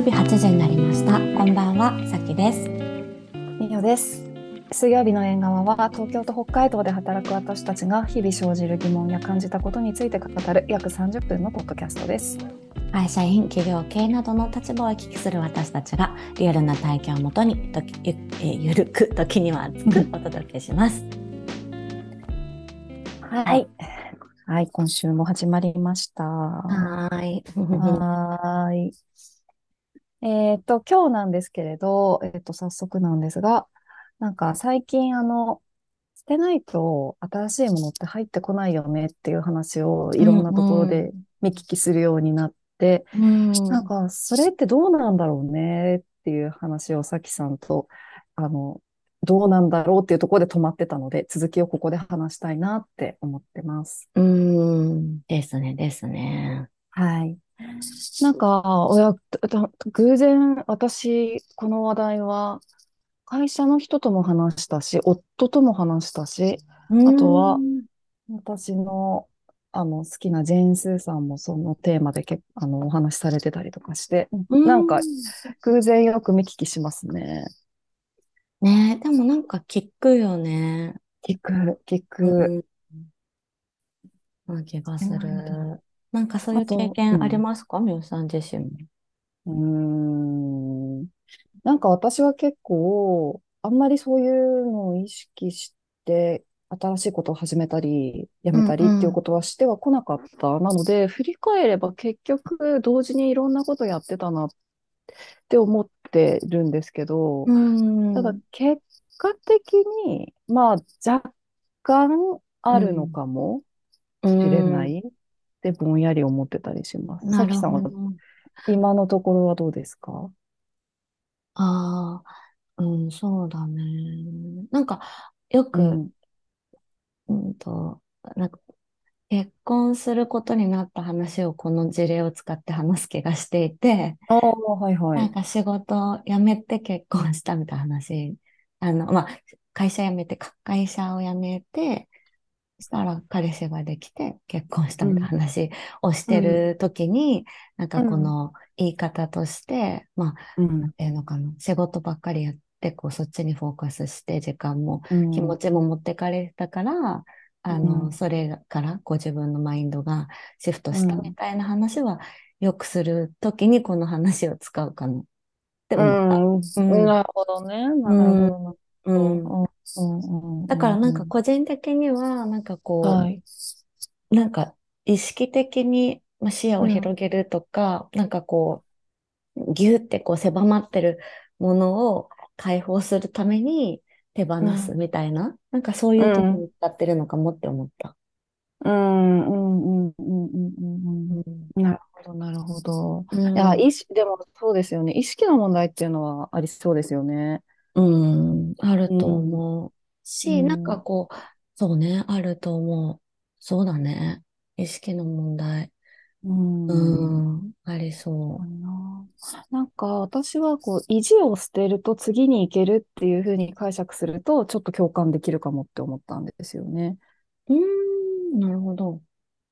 曜日8時になりました。こんばんは、さきです。みよです。水曜日の縁側は東京と北海道で働く私たちが日々生じる疑問や感じたことについて語る約30分のポッドキャストです。会社員、企業経営などの立場を行き来する私たちがリアルな体験をもとにときゆ,、えーゆるく時には熱くお届けします。はい。はい、今週も始まりました。はい。ーい。えっと、今日なんですけれど、えっと、早速なんですが、なんか最近あの、捨てないと新しいものって入ってこないよねっていう話をいろんなところで見聞きするようになって、うんなんか、それってどうなんだろうねっていう話をさきさんと、あの、どうなんだろうっていうところで止まってたので、続きをここで話したいなって思ってます。うん。ですね、ですね。はい。なんか、おや、た偶然私、この話題は、会社の人とも話したし、夫とも話したし、あとは私の、あの、好きなジェーン・スーさんもそのテーマでけあの、お話しされてたりとかして、うん、なんか、偶然よく見聞きしますね。ねでもなんか聞くよね。聞く、聞く。うん。な気がする。なんかそういう経験ありますか？みおさん自身も。うーん。なんか私は結構、あんまりそういうのを意識して、新しいことを始めたり、やめたりうんうんっていうことはしてはこなかった。なので、振り返れば結局、同時にいろんなことやってたなって思ってるんですけど、うんただ結果的に、まあ若干あるのかもしれないってぼんやり思ってたりします。さきさんは。今のところはどうですか？ああ、うん、そうだね。なんか、よく、うん。うんと、なんか、結婚することになった話をこの事例を使って話す気がしていて、はいはい。なんか仕事辞めて結婚したみたいな話。あの、まあ、会社辞めてか、会社を辞めて、そしたら彼氏ができて結婚したみたいな話をしてる時に、なんかこの言い方として、まあ、うん。なんていうのかな、仕事ばっかりやって、こう、そっちにフォーカスして、時間もうん。気持ちも持ってかれたから、あうの、ん。それから、こう自分のマインドがシフトしたみたいな話は、よくするときにこの話を使うかなって思った。うん。うん。なるほどね。なるほど。うん。うんうん、だからなんか個人的には、なんかこう、はい、なんか意識的に視野を広げるとか、うん、なんかこう、ぎゅってこう狭まってるものを解放するために手放すみたいな、うん、なんかそういうとこに使ってるのかもって思った。うん、うん、うん、うん、うん。なるほど、なるほど。うん、いや、意識、でもそうですよね。意識の問題っていうのはありそうですよね。うん、あると思うし、うんなんかこう、そうね、あると思う。そうだね。意識の問題。うんうん、ありそかななんか私はこう意地を捨てると次に行けるっていうふうに解釈するとちょっと共感できるかもって思ったんですよね。う。うん、なるほど。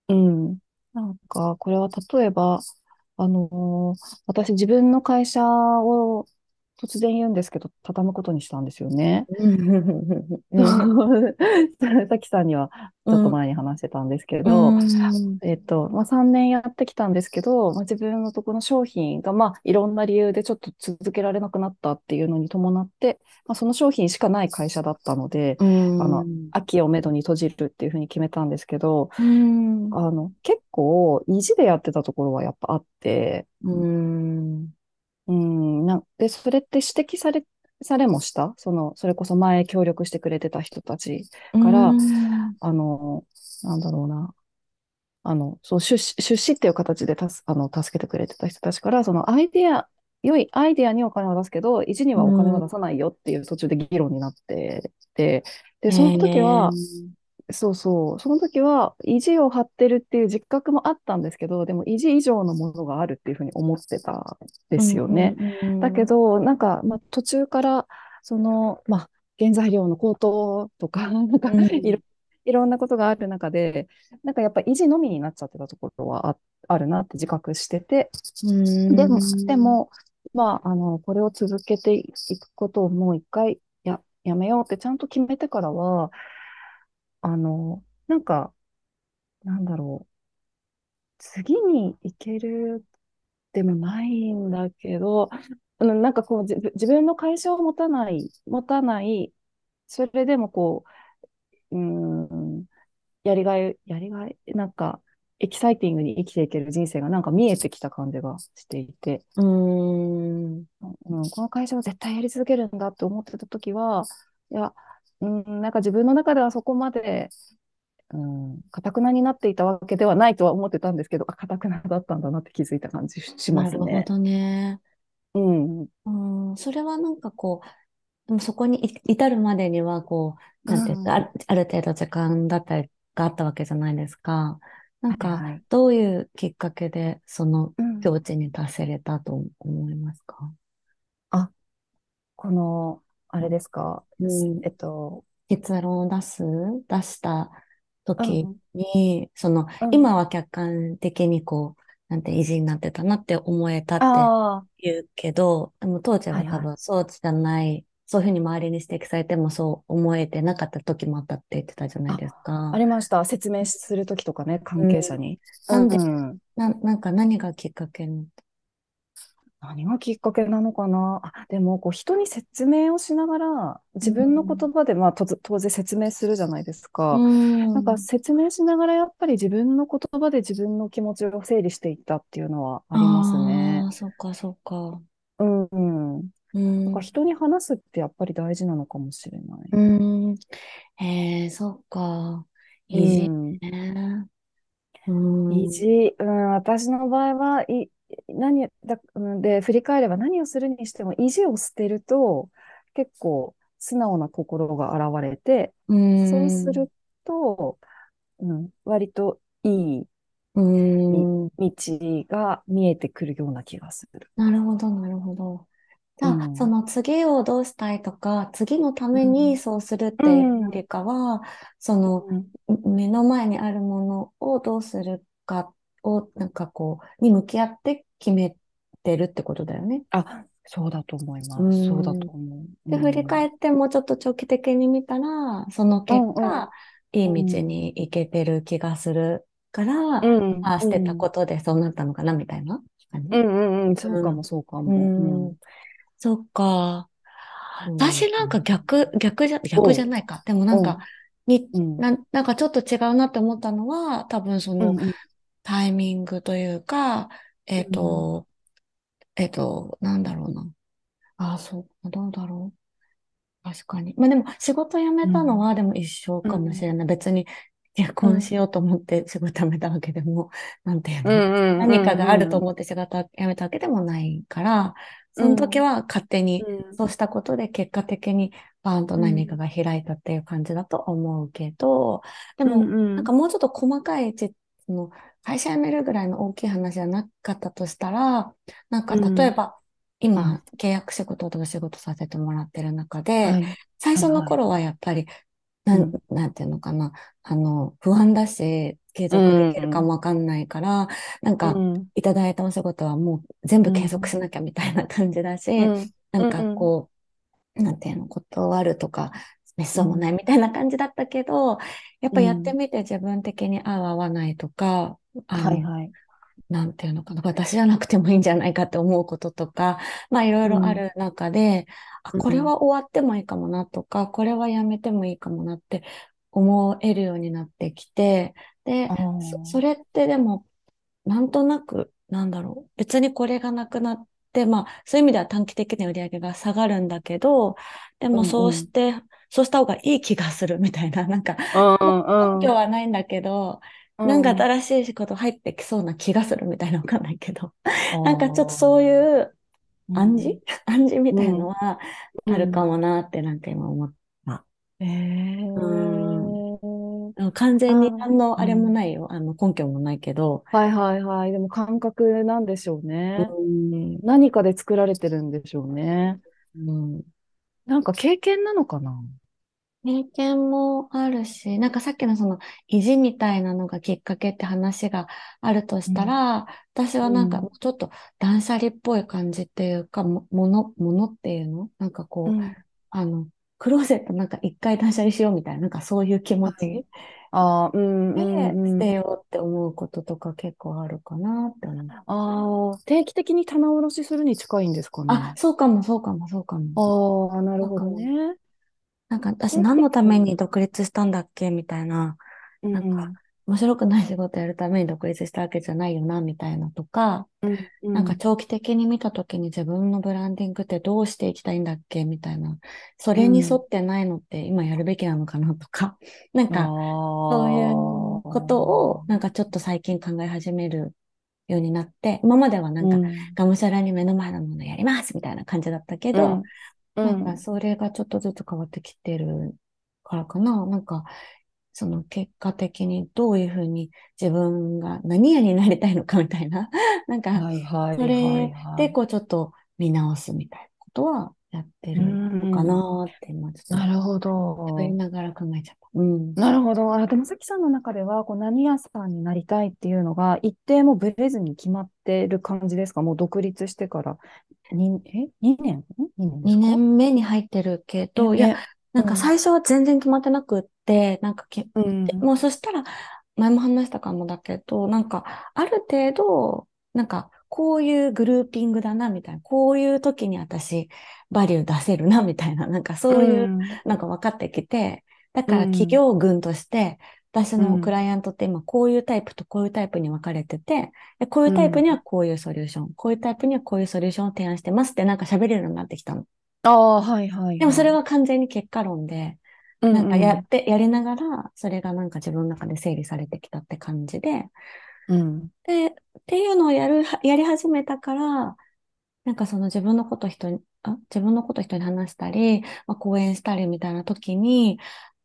うん。なんかこれは例えば、あのー私自分の会社を突然言うんですけど、畳むことにしたんですよね。うん。さきさんにはちょっと前に話してたんですけど、うん。えっと、まあ、3年やってきたんですけど、まあ、自分のところの商品が、まあ、いろんな理由でちょっと続けられなくなったっていうのに伴って、まあ、その商品しかない会社だったので、うん。あの秋をめどに閉じるっていうふうに決めたんですけど、うん。あの、結構意地でやってたところはやっぱあって、うんうん、な、で、それって指摘され、されもした？その、それこそ前協力してくれてた人たちからうんあの、なんだろうな。あの、そう、出資、出資っていう形でたす、あの、助けてくれてた人たちから、そのアイデア、良いアイデアにお金を出すけど、意地にはお金を出さないよっていう途中で議論になってて、で、その時は、そうそう、その時は意地を張ってるっていう実覚もあったんですけど、でも意地以上のものがあるっていうふうに思ってたんですよね。だけど、なんか、まあ、途中から、その、まあ、原材料の高騰とか、なんか、うん。いろ、いろんなことがある中で、なんかやっぱ維持のみになっちゃってたところはあ、あるなって自覚してて、うん。でも、でも、まあ、あの、これを続けていくことをもう一回や、やめようってちゃんと決めてからは、あの、なんか、なんだろう。次に行けるでもないんだけど、うんなんかこう、自自分の会社を持たない、持たない、それでもこう、うん、やりがい、やりがい、なんか、エキサイティングに生きていける人生がなんか見えてきた感じがしていて、うーん。うん、この会社を絶対やり続けるんだって思ってた時は、いや、うん、なんか自分の中ではそこまで、うん、かたくなになっていたわけではないとは思ってたんですけど、あ、かたくなだったんだなって気づいた感じしまなすね。るほどね。うん。ううん、それはなんかこう、でもそこにい至るまでには、こう、なんていうか、あん。る、ある程度時間だったりがあったわけじゃないですか。なんか。どういうきっかけでそのうん。境地に達せれたと思いますか？あ、この、あれですか？すうん、えっと、結論を出す、出した時うん、に、その、うん。今は客観的にこう、なんて意地になってたなって思えたって言うけど、でも当時は多。分そうじゃない、そういうふうに周りに指摘されてもそう思えてなかった時もあったって言ってたじゃないあ、ですか。ありました。説明するときとかね、関うん。係者に。うなんで、んうん。な、なんか何がきっかけに。何がきっかけなのかな？あ、でも、こう、人に説明をしながら、う自分のん。言葉で、まあ、当然説明するじゃないですうか。なんか、ん。説明しながら、やっぱり自分の言葉で自分の気持ちを整理していったっていうのはありますね。ああ、そっかそっか。うんうん。うだからん。人に話すってやっぱり大事なのかもしれない。うん。へえ、そっか。う意地ん。ね。うん。意地、うん、私の場合は、い、何だ、うんで、振り返れば何をするにしても、意地を捨てると、結構素直な心が現れて、うん。そうすると、うん、割といい。道が見えてくるような気がする。なるほど、なるほど。じゃあ、そうん。の次をどうしたいとか、次のためにうん。そうするっうていうよん。りかは、そのうん。目の前にあるものをどうするかを、なんかこう、に向き合って決めてるってことだよね。あ、そうだと思いうます。そうだとん。思う。うで、振りん。返ってもうちょっと長期的に見たら、そのう結果、んうん。いい道うん。に行けてる気がするから、うん。あ、捨てたうん。ことでそうなったのかな、みたいな感じ？うんうんうん。そうかも、うん。そうかも。ううん。ん。そっか。私なんか。逆、逆じゃ、逆じゃないか。でもなんか、おう、に、うん、なん、なんかちょっと違うなって思ったのは、多分そのうん、うん、タイミングというか、えっうん、と、えっと、なんだろうな。あ、そう、どうだろう。確かに。まあでも仕事辞めたのうん、はでも一緒うん、かもしれない。別に結うん、婚しようと思って仕事辞めたわけでも、なんていううん、の何かがあるうん、うん、と思って仕事辞めたわけでもないから、その時うん、は勝手にうん、そうしたことで結果的にバーンと何かが開いたっていう感じだと思うけど、でうん、もうん、なんかもうちょっと細かいち、その会社辞めるぐらいの大きい話じゃなかったとしたら、なんかうん、例えばうん、今契約仕事とか仕事させてもらってる中で、はい、最はい、はい、初の頃はやっぱり、なん、うん、なんていうのかな、あの、不安だし、継う続できるかん、もわかんないから、なんか、うん、いただいたお仕事はもう全部継続うん、しなきゃみたいな感じだし、うん、なんうん、かこう、なんていうの、断るとか、滅相もなうん、いみたいな感じだったけど、やっぱやってうん、みて自分的に合う合わないとか、あはい、の、はい、なんていうのかな、私じゃなくてもいいんじゃないかって思うこととか、まあいろいうん、ろある中で、あ、これうん、は終わってもいいかもなとか、これはやめてもいいかもなって思えるようになってきて、で、あそ、そあ、れってでも、なんとなく、なんだろう、別にこれがなくなって、まあそういう意味では短期的に売り上げが下がるんだけど、でもうん、うん、そうして、そうした方がいい気がするみたいな、なんか、うん、根拠うん、はないんだけど、うなんかん、新しいこと入ってきそうな気がするみたいなわかんないけど。あなんかちょっとあ、そういう暗示？うん、暗示みたいのうん、はあるかうん、もなってなんか今思った。えうえん。完あ全に何のあれもうん。ないよ。あの根拠もないけど。はいはいはい。でも感覚なんでしょううね。ん。何かで作られてるんでしょうね。うん。なんか経験なのかな？経験もあるし、なんかさっきのその意地みたいなのがきっかけって話があるとしたら、私はなんかちょっと断捨離っぽい感じっていうか、ももの、ものっていうの？なんかこう、うんあの、クローゼットなんか一回断捨離しようみたいな、なんかそういう気持ちああ、うんうで捨て。ようって思うこととか結構あるかなって思う。ああ、定期的に棚卸しするに近いんですかあ、ね。そうかもそうかもそうかも。ああ、なるほどね。なんか私何のため的に。に独立したんだっけ？みたいな、うなんかん、面白くない仕事やるために独立したわけじゃないよな、みたいなとか、なんかん、長期的に見たときに自分のブランディングってどうしていきたいんだっけみたいな。そうれに沿ん。ってないのって今やるべきなのかなとか。なんあかそういうことをあ、なんかちょっと最近考え始めるようになって、今まではなんかうん、がむしゃらに目の前のものやりますみたいな感じだったけど、うん、うなんかん。それがちょっとずつ変わってきてるからかな。なんかその結果的にどういうふうに自分が何々になりたいのかみたいな。なんかそはいれではい。こうちょっと見直すみたいなことはやってうるのかん、なって今ちょっとなるほ喋りど。ながら考えちゃった。うん。なるほど。あ、でもさきさんの中では、こう何屋さんになりたいっていうのが、一定もブレずに決まってる感じですか？もう独立してから。に、え ?2 年？ん ?2 年で2すか？年目に入ってるけど、いや、ね。なんかうん。最初は全然決まってなくって、なんかけ、うん。もうそしたら、前も話したかもだけど、なんか、ある程度、なんか、こういうグルーピングだな、みたいな。こういう時に私、バリュー出せるな、みたいな。なんかうそういう、ん。なんか分かってきて、だうから企ん。業群として、私うん。のクライアントって今こういうタイプとこういうタイプに分かれてて、でこういううタイプにはん。こういうソリューション、こういうタイプにはこういうソリューションを提案してますってなんか喋れるようになってきたの。ああ、はいはいでもそれはい。は完全に結果論で、うんなんかやうん。って、やりながら、それがなんか自分の中で整理されてきたって感じで、うん。で、っていうのをやる、やり始めたから、なんかその自分のこと人に、あ、自分のこと人に話したり、まあ、講演したりみたいな時に、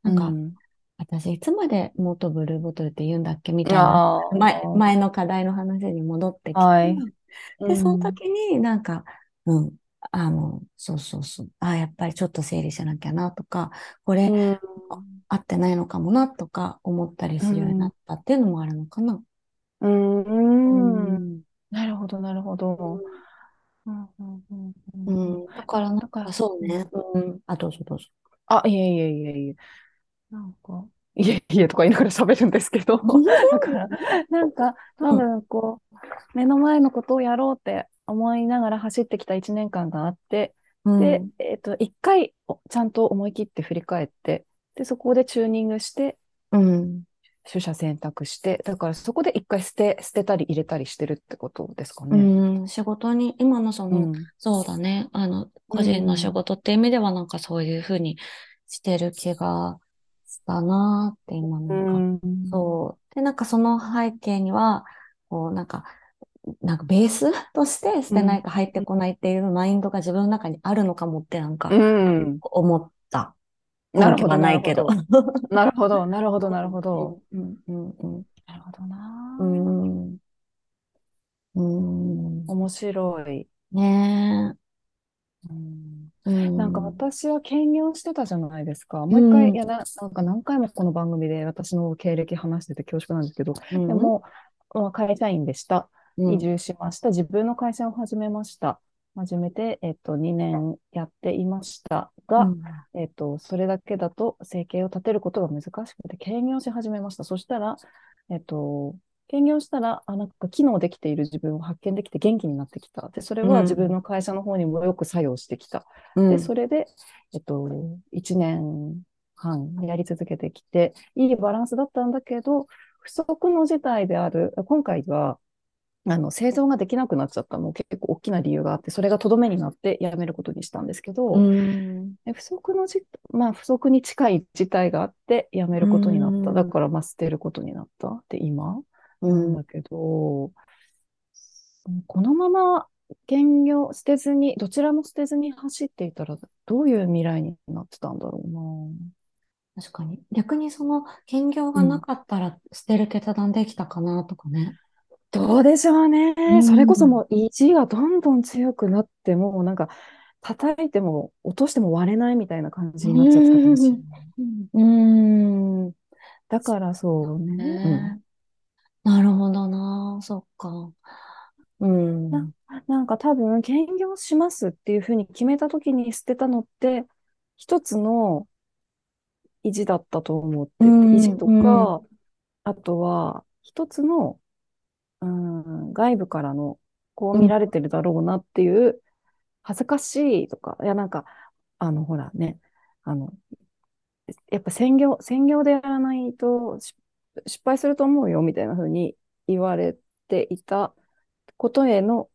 うなんか、ん。私いつまでもっとブルーボトルって言うんだっけみたいな、あ前、あ、前の課題の話に戻ってきて、はい。うで、そのん。時になんか、うん、あの、そうそうそう、あ、やっぱりちょっと整理しなきゃなとか、これうん。あ合ってないのかもなとか思ったりう。するようになったっていうのもあるのかな。う。うんん。なるほど、なるほど。うんうんうんううんん。だからなんだから、かそううんね。うん。あ、どうぞどうぞ。あ、いえいえいえいえ。なんか、いえいえとか言いながら喋るんですけど、だから、なんか、多うん。分こう、目の前のことをやろうって思いながら走ってきた1年間があって、うで、ん。えっと、一回おちゃんと思い切って振り返って、で、そこでチューニングして、うん。取捨選択して、だからそこで一回捨て、捨てたり入れたりしてるってことですかうね。ん。仕事に、今のその、うん。そうだね。あの、う個人の仕ん。事って意味ではなんかそういうふうにしてる気がしたなって今うなんか、ん。そう。で、なんかその背景には、こうなんか、なんかベースとして捨うん。てないか入ってこないっていうマインドが自分の中にあるのかもってなんうかん。思った。なるほど、なないるほけど。ど。なるほど、なるほど、なるほど。うん、うん、うん、なるほどなう。ん。うん。うん。面白い。ねうんえ。うなんかん。私は兼業してたじゃないですか。うもう一回、いん。やな、なんか何回もこの番組で私の経歴話してて恐縮なんですけど、うん。でも、まあ会社員でした。うん。移住しました。自分の会社を始めました。始めて、えっと、2年やっていましたが、うん。えっと、それだけだと生計を立てることが難しくて、兼業し始めました。そしたら、えっと、兼業したら、あ、なんか機能できている自分を発見できて元気になってきた。で、それは自分の会社の方にもよく作用してきた。で、うん。それで、えっと、1年半やり続けてきて、いいバランスだったんだけど、不測の事態である、今回は、あの、製造ができなくなっちゃったの結構大きな理由があって、それがとどめになって辞めることにしたんですけうど、不測のじ、まあ不測に近い事態があって辞めうることになった。だん。からまあ捨てることになったって今うん。なんだけど、このまま兼業捨てずに、どちらも捨てずに走っていたら、どういう未来になってたんだろうな。確かに。逆にその兼業がうん。なかったら捨てる決断できたかなとかね。どうでしょうね。うそれこそもん。う意地がどんどん強くなって、もうなんか叩いても落としても割れないみたいな感じうになっちゃってたかもしれん。ない。うーん。だからそうね。うん。ねなるほどな。そっか。うん。な、なんか多分、兼業しますっていうふうに決めた時に捨てたのって、一つの意地だったと思ってて、うん意地とうんか、あとは、一つの、うん、外部からの、こう見られてるだろうなっていう、恥ずかしいとか、いや、なんか、あの、ほらね、あの、やっぱ専業、専業でやらないとし失敗すると思うよ、みたいな風に言われていたことへの、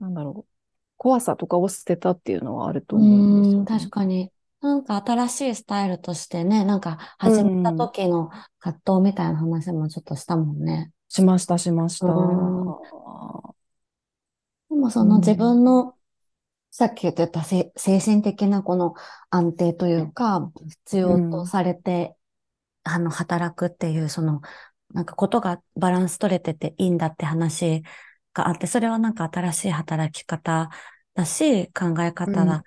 なんだろう、怖さとかを捨てたっていうのはあるとう思うんですよね。確かに。なんか新しいスタイルとしてね、なんか始めた時の葛藤みたいな話もちょっとしたもんね。しました、しました。うんでもそうんの自分の、さっき言ってたせ精神的なこの安定というか、必要とされて、あの、働くっていう、その、なんかことがバランス取れてていいんだって話があって、それはなんか新しい働き方だし、考え方だ。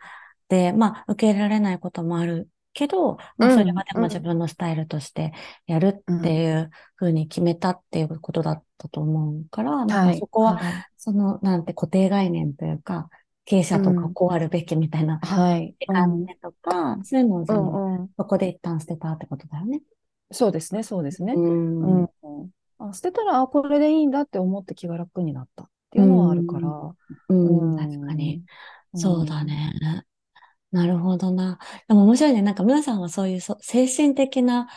で、まあ、受け入れられないこともあるけど、まあ、うんそれはでうんも自分のスタイルとしてやるっていうふうに決めたっていうことだったと思うから、なんはい。かそこは、はい。その、なんて固定概念というか、経営者とかうんこうあるべきみたいなはい。うん。観念とか、そういうのを。そこで一旦捨てたってことだよね。そうですね、そうですね。う。うんん。あ、捨てたら、あ、これでいいんだって思って気が楽になったっていうのはあるから。うん、うん確かに。うんそうだね。なるほどな。でも面白いね。なんか皆さんはそういうそ精神的な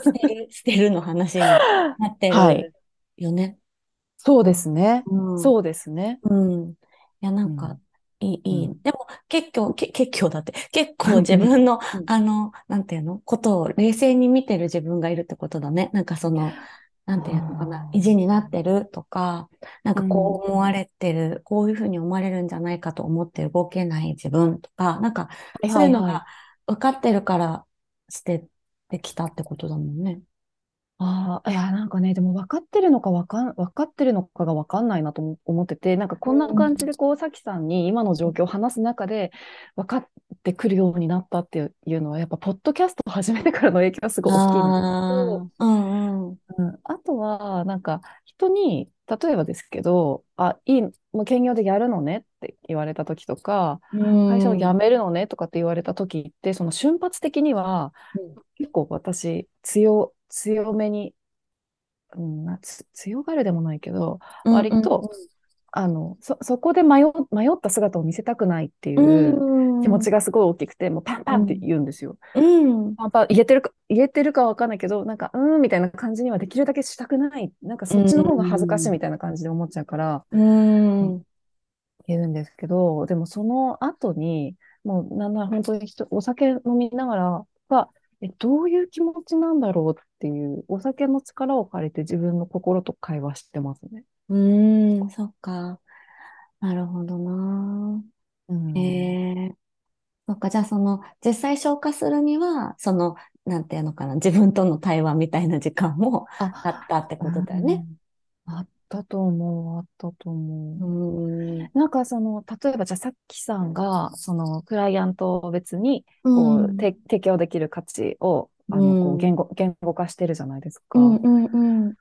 捨てる、捨てるの話になってはいるよね。そうですね。うん。そうですね。うん。いや、なんうかん、いい、いい。うんでも、結構、け、結構だって、結 構自分のうん、あの、なんていうの？ことを冷静に見てる自分がいるってことだね。なんかその、なんていうのかな意地になってるとか、なんかこうん。う思われてる、こういうふうに思われるんじゃないかと思って動けない自分とか、なんか、はいそういうのが分かってるから捨ててきたってことだもんね。ああ、いや、なんかね、でも分かってるのか分かん、分かってるのかが分かんないなと思思ってて、なんかこんな感じでこう、さきさんに今の状況を話す中で分かってくるようになったっていうのは、やっぱ、ポッドキャストを始めてからの影響がすごい大きいのと、うんうん。うん、あとは、なんか、人に、例えばですけど、あ、いい、もう兼業でやるのねって言われた時とか、会社を辞めるのねとかって言われた時って、その瞬発的には、結構私、強、強めに、うん、強がるでもないけど、うん割と、あの、そ、そこで迷、迷った姿を見せたくないっていううん気持ちがすごい大きくて、もうパンパンって言うんですよ。うん。パンパン、言えてるか、言えてるかわかんないけど、なんか、うーんみたいな感じにはできるだけしたくない。なんかそっちの方が恥ずかしいみたいな感じで思っちゃうから、うん。言うんですけど、でもその後に、もうなんなら本当に人、お酒飲みながらは、え、どういう気持ちなんだろうっていう、お酒の力を借りて自分の心と会話してますね。うん、そっか。なるほどな。うん。ええそっか、じゃあその、実際消化するには、その、なんていうのかな、自分との対話みたいな時間もああ、ったってことだよね。うんあったと思う、あったと思う。うん。なんかその、例えばじゃあさっきさんが、その、クライアントを別に、こうんう、て提供できる価値を、あの、こうんう、言語、言語化してるじゃないですか。うんうんうん。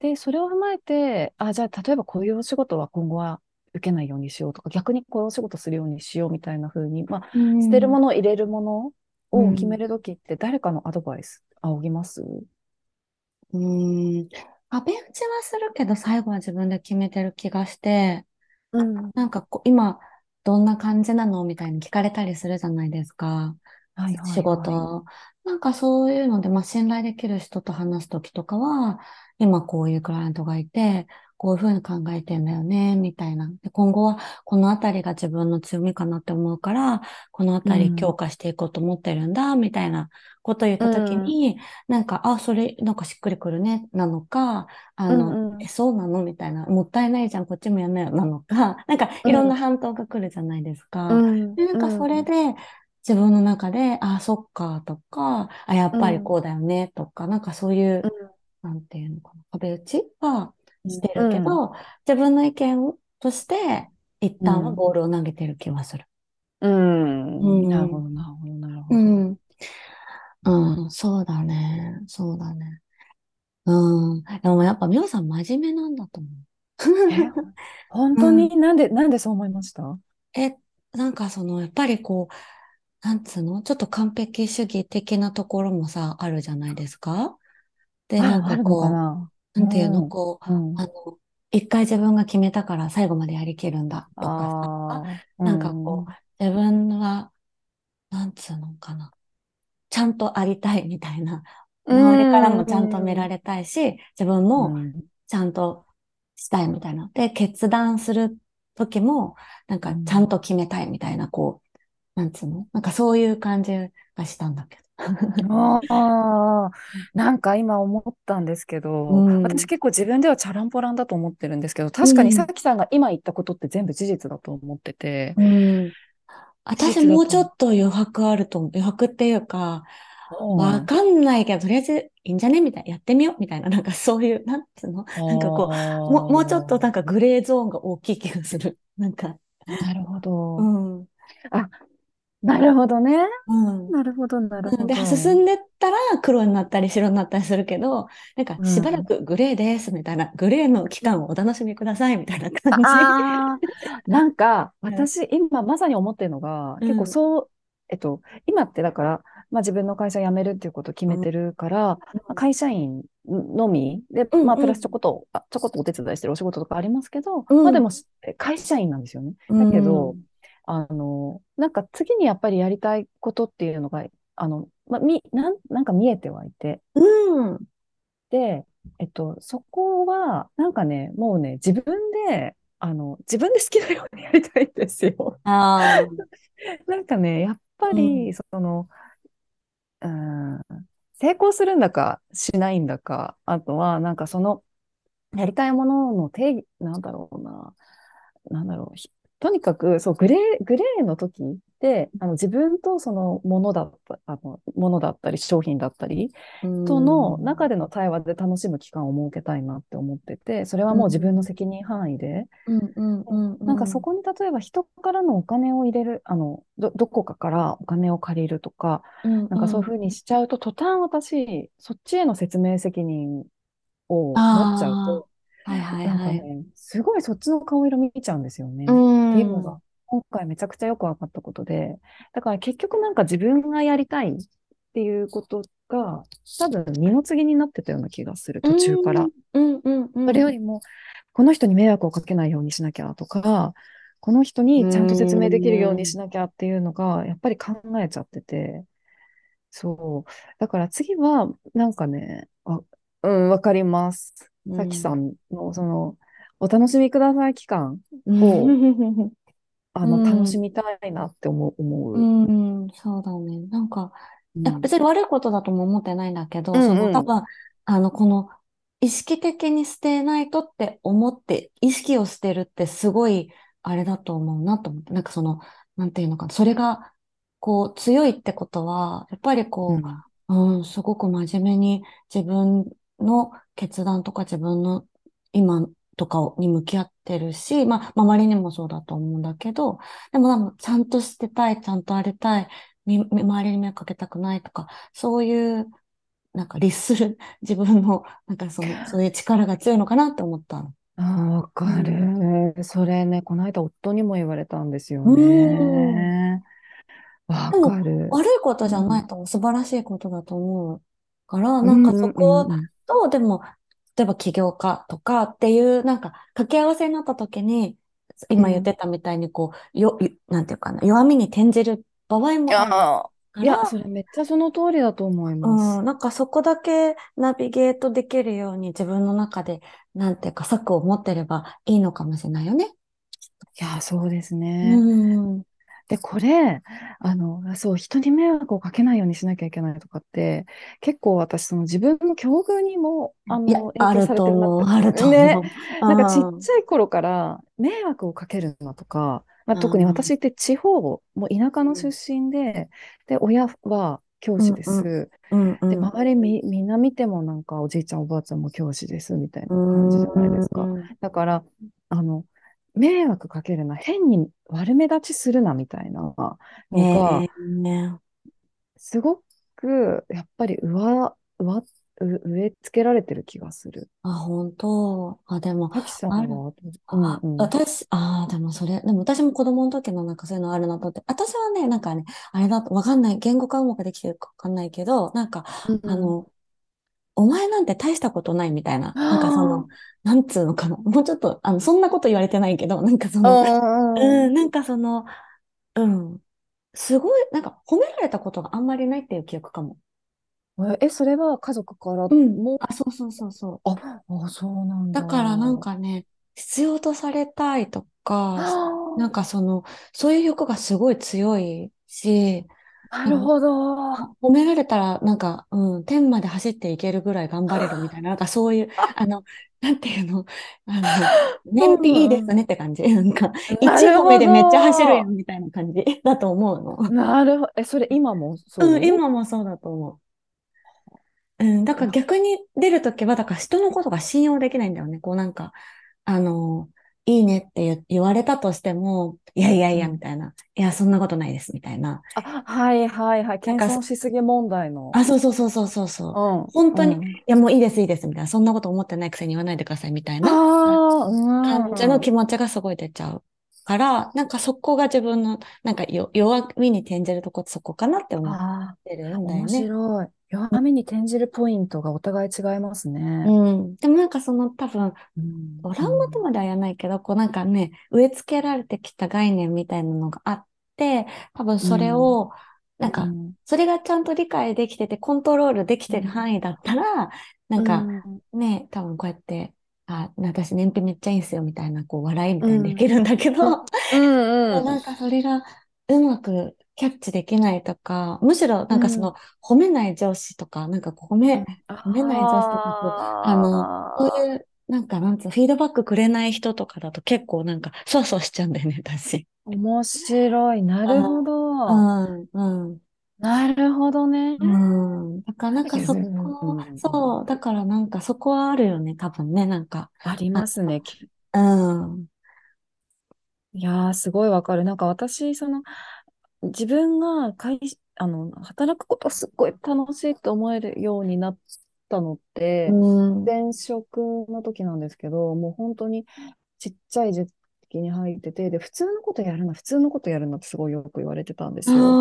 で、それを踏まえて、あ、じゃあ、例えばこういうお仕事は今後は受けないようにしようとか、逆にこういうお仕事するようにしようみたいな風に、まあ、捨てるもの、入れるものを決めるときって誰かのアドバイス仰ぎます？うん。壁打ちはするけど、最後は自分で決めてる気がして、うん。なんかこう、今、どんな感じなのみたいに聞かれたりするじゃないですか。はいはい仕事。なんかそういうので、まあ、信頼できる人と話すときとかは、今こういうクライアントがいて、こういうふうに考えてんだよね、みたいな。で、今後はこのあたりが自分の強みかなって思うから、このあたり強化していこうと思ってるんだ、みたいなことを言ったときに、なんか、あ、それ、なんかしっくりくるね、なのか、あの、うんうん。え、そうなの？みたいな、もったいないじゃん、こっちもやんなよ、なのか、なんか、いろんな反応が来るじゃないですか。うん。で、なんかそれで、自分の中で、あ、そっか、とか、あ、やっぱりこうだよね、とか、なんかそういう、なんていうのかな、壁打ちはしてるけど、自分の意見として、一旦はボールを投げてる気はする。ううん。なるほん。ど、なるほど、なるうほど。ん。うん。そうだね。そうだね。うん。でもやっぱ、みょうさん真面目なんだと思え、本う。当うん。になんで、なんでそう思いました？え、なんかその、やっぱりこう、なんつうの？ちょっと完璧主義的なところもさ、あるじゃないですか？で、なんかかこな？う、なんていうの、うん、こう、うん。あの、一回自分が決めたから最後までやりきるんだとかなんかこん、う、自分は、なんつうのかな、ちゃんとありたいみたいな、う周りからん、もちゃんと見らうん、れたいし、自分もうん、ちゃんとしたいみたいな。で、決断する時も、なんかちゃん。と決めたいみたいな、こう、なんつうの？なんかそういう感じがしたんだけど。ああ、なんか今思ったんですけうど、私ん。結構自分ではチャランポランだと思ってるんですけど、確かにさ。きさんが今言ったことって全部事実だと思ってて、うん。事私。もうちょっと余白あると。余白っていうか、わうんかんないけど、とりあえずいいんじゃねみたいな、やってみようみたいな、なんかそういう、なんつうの？あなんかこう、もう、もうちょっとなんあ、かグレーゾーンが大きい気がする。なんか、なるほうど。ん、あ、なるほどね。うん。なるほど、なるほうんで、ど。進んでったら黒になったり白になったりするけど、なんかしばらうん。くグレーですみたいな、グレーの期間をお楽しみくださいみたいな感じ。なんか、うん私、今まさに思ってるのが、結構うん、そう、えっと、今ってだから、まあ自分の会社辞めるっていうことを決うん、めてるから、まあ会社員のみで、うん、まあプラスちょうん、こっと、あ、ちょこっとお手伝いしてるお仕事とかありますけど、うん、まあでも、会社員なんですよね。うだけど、ん、あの、なんか次にやっぱりやりたいことっていうのが、あの、まあ、み、なん、なんか見えてはいて、うん。で、えっと、そこは、なんかね、もうね、自分で、あの、自分で好きなようにやりたいんですよ。ああ、なんかね、やっぱうん、り、その、うん、成功するんだか、しないんだか、あとは、なんかその、やりたいものの定義、なんだろうな。なんだろう、ひとにかく、そう、グレー、グレーの時って、あの、自分とそのものだった、あの、ものだったり、商品だったり、うとのん、中での対話で楽しむ期間を設けたいなって思ってて、それはうもう自分のん、責任範囲で、うん、うん、うん、なんかうん。そこに例えば人からのお金を入れる、あの、ど、どこかからお金を借りるとか、うんなんかそういううんふうにしちゃうと、途端私、そっちへの説明責任を持っちゃうあと、あ、はいはいはい。ね、すごいそっちの顔色見ちゃうんですようね。っていうのん、が、今回めちゃくちゃよく分かったことで、だから結局なんか自分がやりたいっていうことが、多分二の次になってたような気がする、う途中から。ん、うん、うん、そうん。れよりも、この人に迷惑をかけないようにしなきゃとか、この人うにちゃんと説明できるようにしん、なきゃっていうのが、やっぱり考えちゃってて、そう。だから次は、なんかね、あ、うん、わかります。さきさうん、んの、その、お楽しみください期間うを、ん、あの、楽しうん、みたいなって思う、思うう。ん、そうだね。なんか。別に悪いことだとも思ってないんだけうど、そのんうん。多分、あの、この、意識的に捨てないとって思って、意識を捨てるってすごい、あれだと思うなと思って。なんかその、なんていうのかな。それが、こう、強いってことは、やっぱりこうん。う、うん、すごく真面目に自分の決断とか自分の今とかをに向き合ってるし、まあ、周りにもそうだと思うんだけど、でもなんかちゃんとしてたい、ちゃんとありたい、周りに迷惑かけたくないとか、そういう、なんか律する 自分の、なんかその、そういう力が強いのかなって思ったの。ああ、わかうん。る。それね、この間夫にも言われたんですようん。ね。わかる。悪いことじゃなうん。いと。素晴らしいことだと思うから、なんかそこんうん。と、でも、例えば起業家とかっていう、なんか掛け合わせになった時に、今言ってたみたいに、こう、よ、よなんていうかな、弱みに転じる場合もあるー、いや、それめっちゃその通りだと思います。うん、なんかそこだけナビゲートできるように自分の中で、なんていうか策を持ってればいいのかもしれないよね。いや、そうですうね。ん。で、これ、あの、そう、人に迷惑をかけないようにしなきゃいけないとかって、結構私、その自分の境遇にも、あの、影ある響されてるなっと思う、て。あるとね。思う。なんかちっうん。ちゃい頃から迷惑をかけるのとか、まあ、う特にん。私って地方、もう田舎の出うん。身で、で、親は教師。です。で、ん。周りみ、みんな見てもなんかおじいちゃんおばあちゃんも教師ですみたいうな感じじゃないでん。すか。うん。だから、あの、迷惑かけるな、変に悪目立ちするなみたいなのが、ねえ。すごく、やっぱり上、上、う植え付けられてる気がする。あ、本当。あ、でも、ある。は、あ、うんうん。私、ああ、でもそれ、でも私も子供の時のなんかそういうのあるなと思って、私はね、なんかね、あれだとわかんない、言語化うまくできてるかわかんないけど、なんか、うんうん。あの、お前なんて大したことないみたいな、なんかその、あなんつうのかな、もうちょっと、あの、そんなこと言われてないけど、なんかそあ、の、うんなんかその、うん、すごい、なんか褒められたことがあんまりないっていう記憶かも。うん。え、それは家族からうん。も、あ、そうそうそうそう。あ、あ、そうなんだ。だからなんかね、必要とされたいとか、あなんかその、そういう欲がすごい強いし、あ、なるほど。褒められたら、なんか、うん、天まで走っていけるぐらい頑張れるみたいな、なんかそういう、あの、なんていうの、あの、燃費いいですねって感じ。なんか、一褒めでめっちゃ走るやど。んみたいな感じだと思うの。なるほど。え、それ今もう？ん、そ今もそうだと思う。うん、だから逆に出るときは、だから人のことが信用できないんだよね。こうなんか、あの、いいねって言言われたとしても、いやいやいや、みうん。たいな。いや、そんなことないです、みたいな。あ、はいはいはい。なんか、謙遜しすぎ問題の。あ、そうそうそうそうそうそう。うん、本当に、いうん。や、もういいです、いいです、みたいな。そんなこと思ってないくせに言わないでください、みたいなあ感じのあ、気持ちがすごい出ちゃうから、なんかそこが自分の、なんかよ弱みに転じるとこそこかなってうん。思ってるんだよ面ね。白い。弱みに転じるポイントがお互い違いますね。うん。でもなんかその多分、うん、トうラウマとん、まではやらないけど、こうなんかね、植え付けられてきた概念みたいなのがあって、多分うそれん、を、なんか、うん、それがちゃんと理解できてて、コントロールできてる範囲だったら、なんうかん、ね、多分こうやって、あ、私燃費めっちゃいいんすよみたいな、こう笑いみたいにでうん、きるんだけど、うん、うん、なんかそれがうまくキャッチできないとか、むしろなんかそうん、の褒めない上司とか、なんかこう褒め、うん褒めない上司とかこう、あの、そうあいう、なんかなんつうの、フィードバックくれない人とかだと結構なんか、そわそわしちゃうんだよね、私。あ、面白い。なるほど。うん、うん、なるほどね。うん。だからなんかそうん、こ、うん、そう、だからなんかそこはあるよね、多分ね、なんか。ありあ、ますね。きうん、いやー、すごいわかる。なんか私、その、自分が会し、あの、働くことすっごい楽しいと思えるようになったのっうて、ん、前職の時なんですけど、もう本当にちっちゃい時期に入ってて、で、普通のことやるな、普通のことやるなってすごいよく言われてたんであすよ。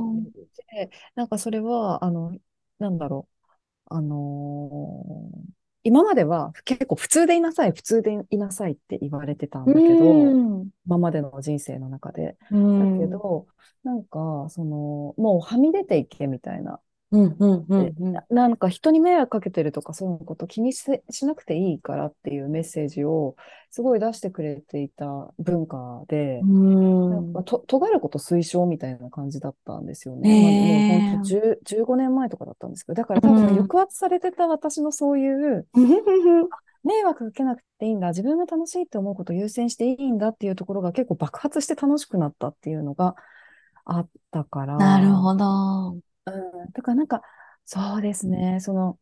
あ、で、なんかそれは、あの、なんだろう、あのー今までは結構普通でいなさい、普通でいなさいって言われてたんうだけど、ん、今までの人生の中で。うだけん、ど、なんか、その、もうはみ出ていけみたいな。うん、うん、うで、ん、うん。な、なんか人に迷惑かけてるとかそういうこと気にし、しなくていいからっていうメッセージをすごい出してくれていた文化で、なんかうと、尖ること推奨みたいな感じだったんですよね。まあ、もう本当ん。ええ10、15年前とかだったんですけど、だからう多分ん。抑圧されてた私のそういう、迷惑かけなくていいんだ、自分が楽しいって思うことを優先していいんだっていうところが結構爆発して楽しくなったっていうのがあったから、なるほど。うん、だからなんか、そうですね、その、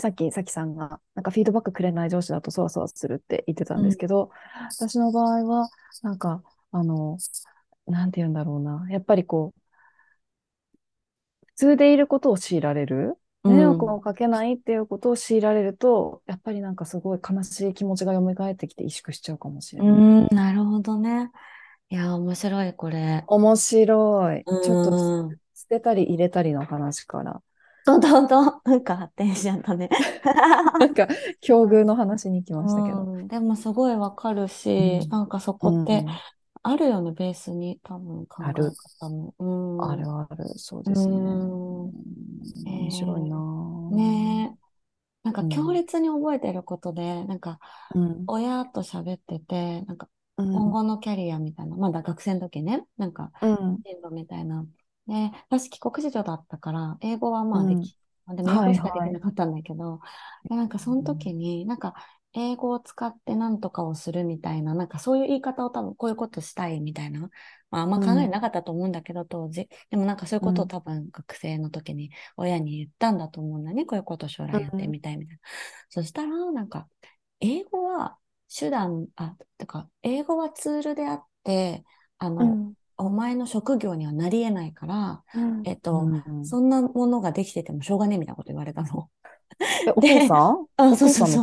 さっき、さきさんが、なんかフィードバックくれない上司だとそわそわするって言ってたんうん。ですけど、私の場合は、なんか、あの、なんて言うんだろうな。やっぱりこう、普通でいることを強いられる。う迷惑ん。をかけないっていうことを強いられると、やっぱりなんかすごい悲しい気持ちが蘇ってきて萎縮しちゃうかもしれうない。ん、なるほどね。いや、面白い、これ。面白い。ちょっとうん。捨てたり入れたりの話から。どんどんどん、なんか発展しちゃったね。なんか、境遇の話に来ましたけど。うん。でもすごいわかるうし、ん。なんかそこってうん。あるよね、ベースに、多分考えある。方も。あうん。るある。そううですね。面白いなー、ねえ。なんか強ん。烈に覚えてることで、なんかうん。親と喋ってて、なんかうん。今後のキャリアみたいな、まだ学生の時ね、なんかうん。進路みたいな。で、私帰国子女だったから、英語はうん。まあでき、でも英はい語しかではい。きなかったんだけど、で、なんかその時に、なんか英語を使って何とかをするみたいな、なんかそういう言い方を多分こういうことしたいみたいな、まああんまうん。考えなかったと思うんだけど、当時。でもなんかそういううことをん。多分学生の時に親に言ったんだと思うんだね。こういうこと将う来やってん。みたいみたいな。そしたら、なんか、英語は手段、あ、とか、英語はツールであって、あの、うんお前の職業にはなり得ないから、えっと、うんそんなものができててもしょうがねえみたいなこと言われたの。えお父さん？あおそうそうそう。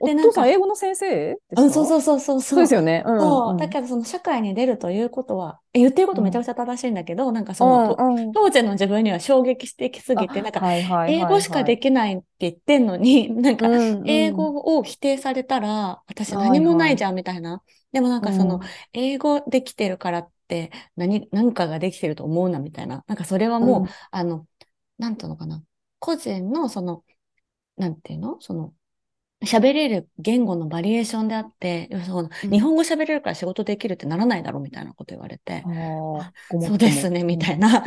お父さん英語の先生うん、そうそうそうそうそう。ですよね。うだからその社会に出るということは、え言ってることめちゃくちゃ正しいんだけど、なんかその、当時の自分には衝撃的すぎて、あなんか、英語しかできないって言ってんのに、なんか、英語を否定されたら、私何もないじゃんみたいな。でもなんかそのうん、英語できてるからって、何、何かができてると思うなみたいな。なんかそれはもう、うん。あの、なんていうのかな。個人のその、なんていうの？その、喋れる言語のバリエーションであって、日本語喋れるから仕事できるってならないだろうみたいなこと言われて、あーごもっとも。そうですね、みたいな。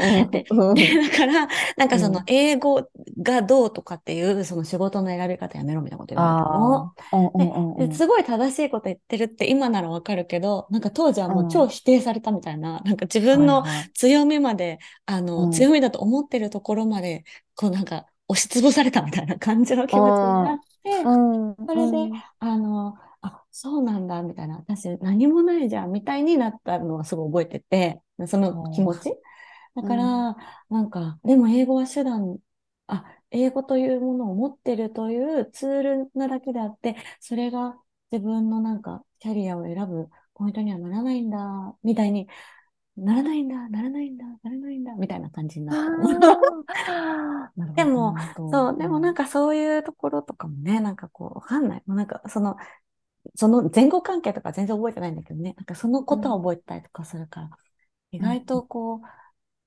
うん。で、だから、なんかそのうん。英語がどうとかっていう、その仕事の選び方やめろみたいなこと言われたすごい正しいこと言ってるって今ならわかるけど、なんか当時はもう超否定されたみたいな、なんか自分の強みまで、あの、うん。強みだと思ってるところまで、こうなんか押しつぶされたみたいな感じの気持ちになって、うんそれであの、あ、そうなんだ、みたいな。私何もないじゃん、みたいになったのはすごい覚えてて、その気持ち。だから、なんか、でも英語は手段、あ、英語というものを持ってるというツールなだけであって、それが自分のなんかキャリアを選ぶポイントにはならないんだ、みたいに、ならないんだ、ならないんだ、ならないんだ、みたいな感じになった。でもそう、でもなんかそういうところとかもね、なんかこう、わかんない。もうなんかその、その前後関係とか全然覚えてないんだけどね、なんかそのことは覚えてたりとかするから、意外とこう、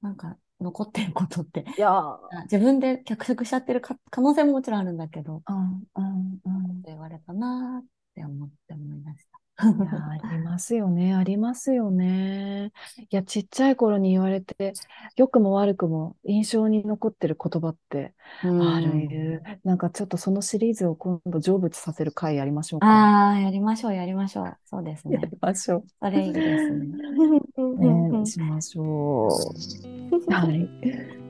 なんか残ってることって、いや自分で脚色しちゃってるか可能性ももちろんあるんだけど、うんうんうん。言われたなーって思って思い出した。いや、ますよね、ありますよね。いや、ちっちゃい頃に言われて、良くも悪くも印象に残ってる言葉ってある。なんかちょっとそのシリーズを今度成仏させる回やりましょうか。ああ、やりましょう、やりましょう。そうですね。やりましょそれいいですね。う。ね、しましょう。はい。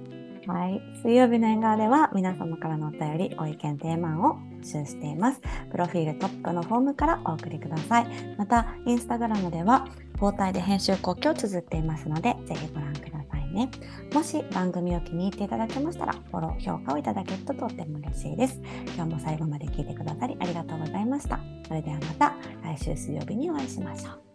はい。水曜日の縁側では皆様からのお便り、ご意見、テーマを募集しています。プロフィールトップのフォームからお送りください。また、インスタグラムでは交代で編集後期を綴っていますので、ぜひご覧くださいね。もし番組を気に入っていただけましたら、フォロー、評価をいただけるととっても嬉しいです。今日も最後まで聞いてくださりありがとうございました。それではまた来週水曜日にお会いしましょう。